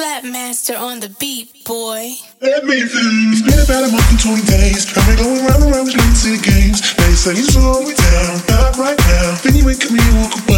Slap master on the beat, boy. Let me. It's been about a month and 20 days. I've been going round and round with late games. They say you slow me down, not right now. Then you up and walk away.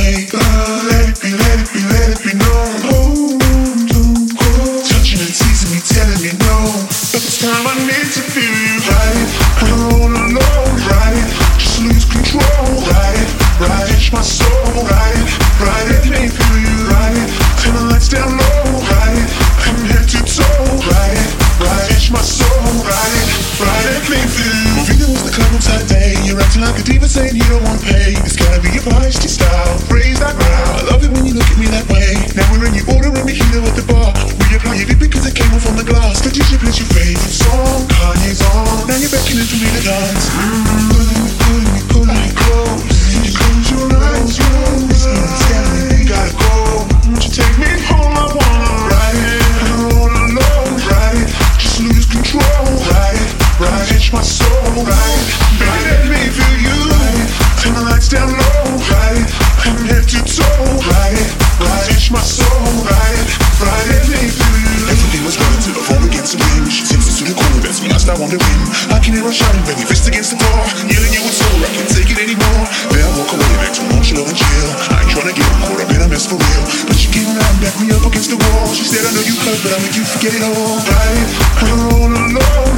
Like a diva saying you don't want pay. It's gotta be your feisty style. Raise that brow. I love it when you look at me that way. Now we're in your order and we heat at the bar. We apply it because it came off on the glass. The DJ plays your favorite song. Kanye's on. Now you're beckoning for me to dance. Mm, pulling me, pulling me, pulling me close. You close your eyes. This means telling me we gotta go. Won't you take me home? I wanna ride it. I don't wanna ride it. Just lose control, ride it. Ride it, my soul, ride it. Baby, let me feel you. Ride. Ride it. I'm head to toe, ride it. Ride it, my soul, ride it. Ride it. Everything was running to the phone against the ring. She takes to the corner, that's when I start wondering. I can hear her shouting, banging fist against the door. Yelling, you with soul, I can't take it anymore. Then I walk away back to and chill. I ain't tryna get caught up in a mess for real. But she me up against the wall. She said, I know you hurt, but I'll make you forget it all. Right, I'm all alone,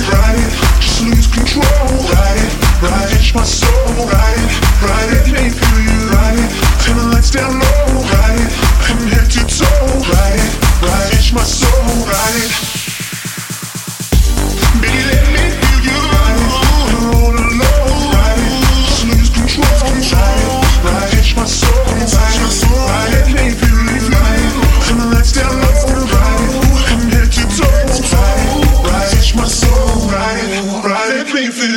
head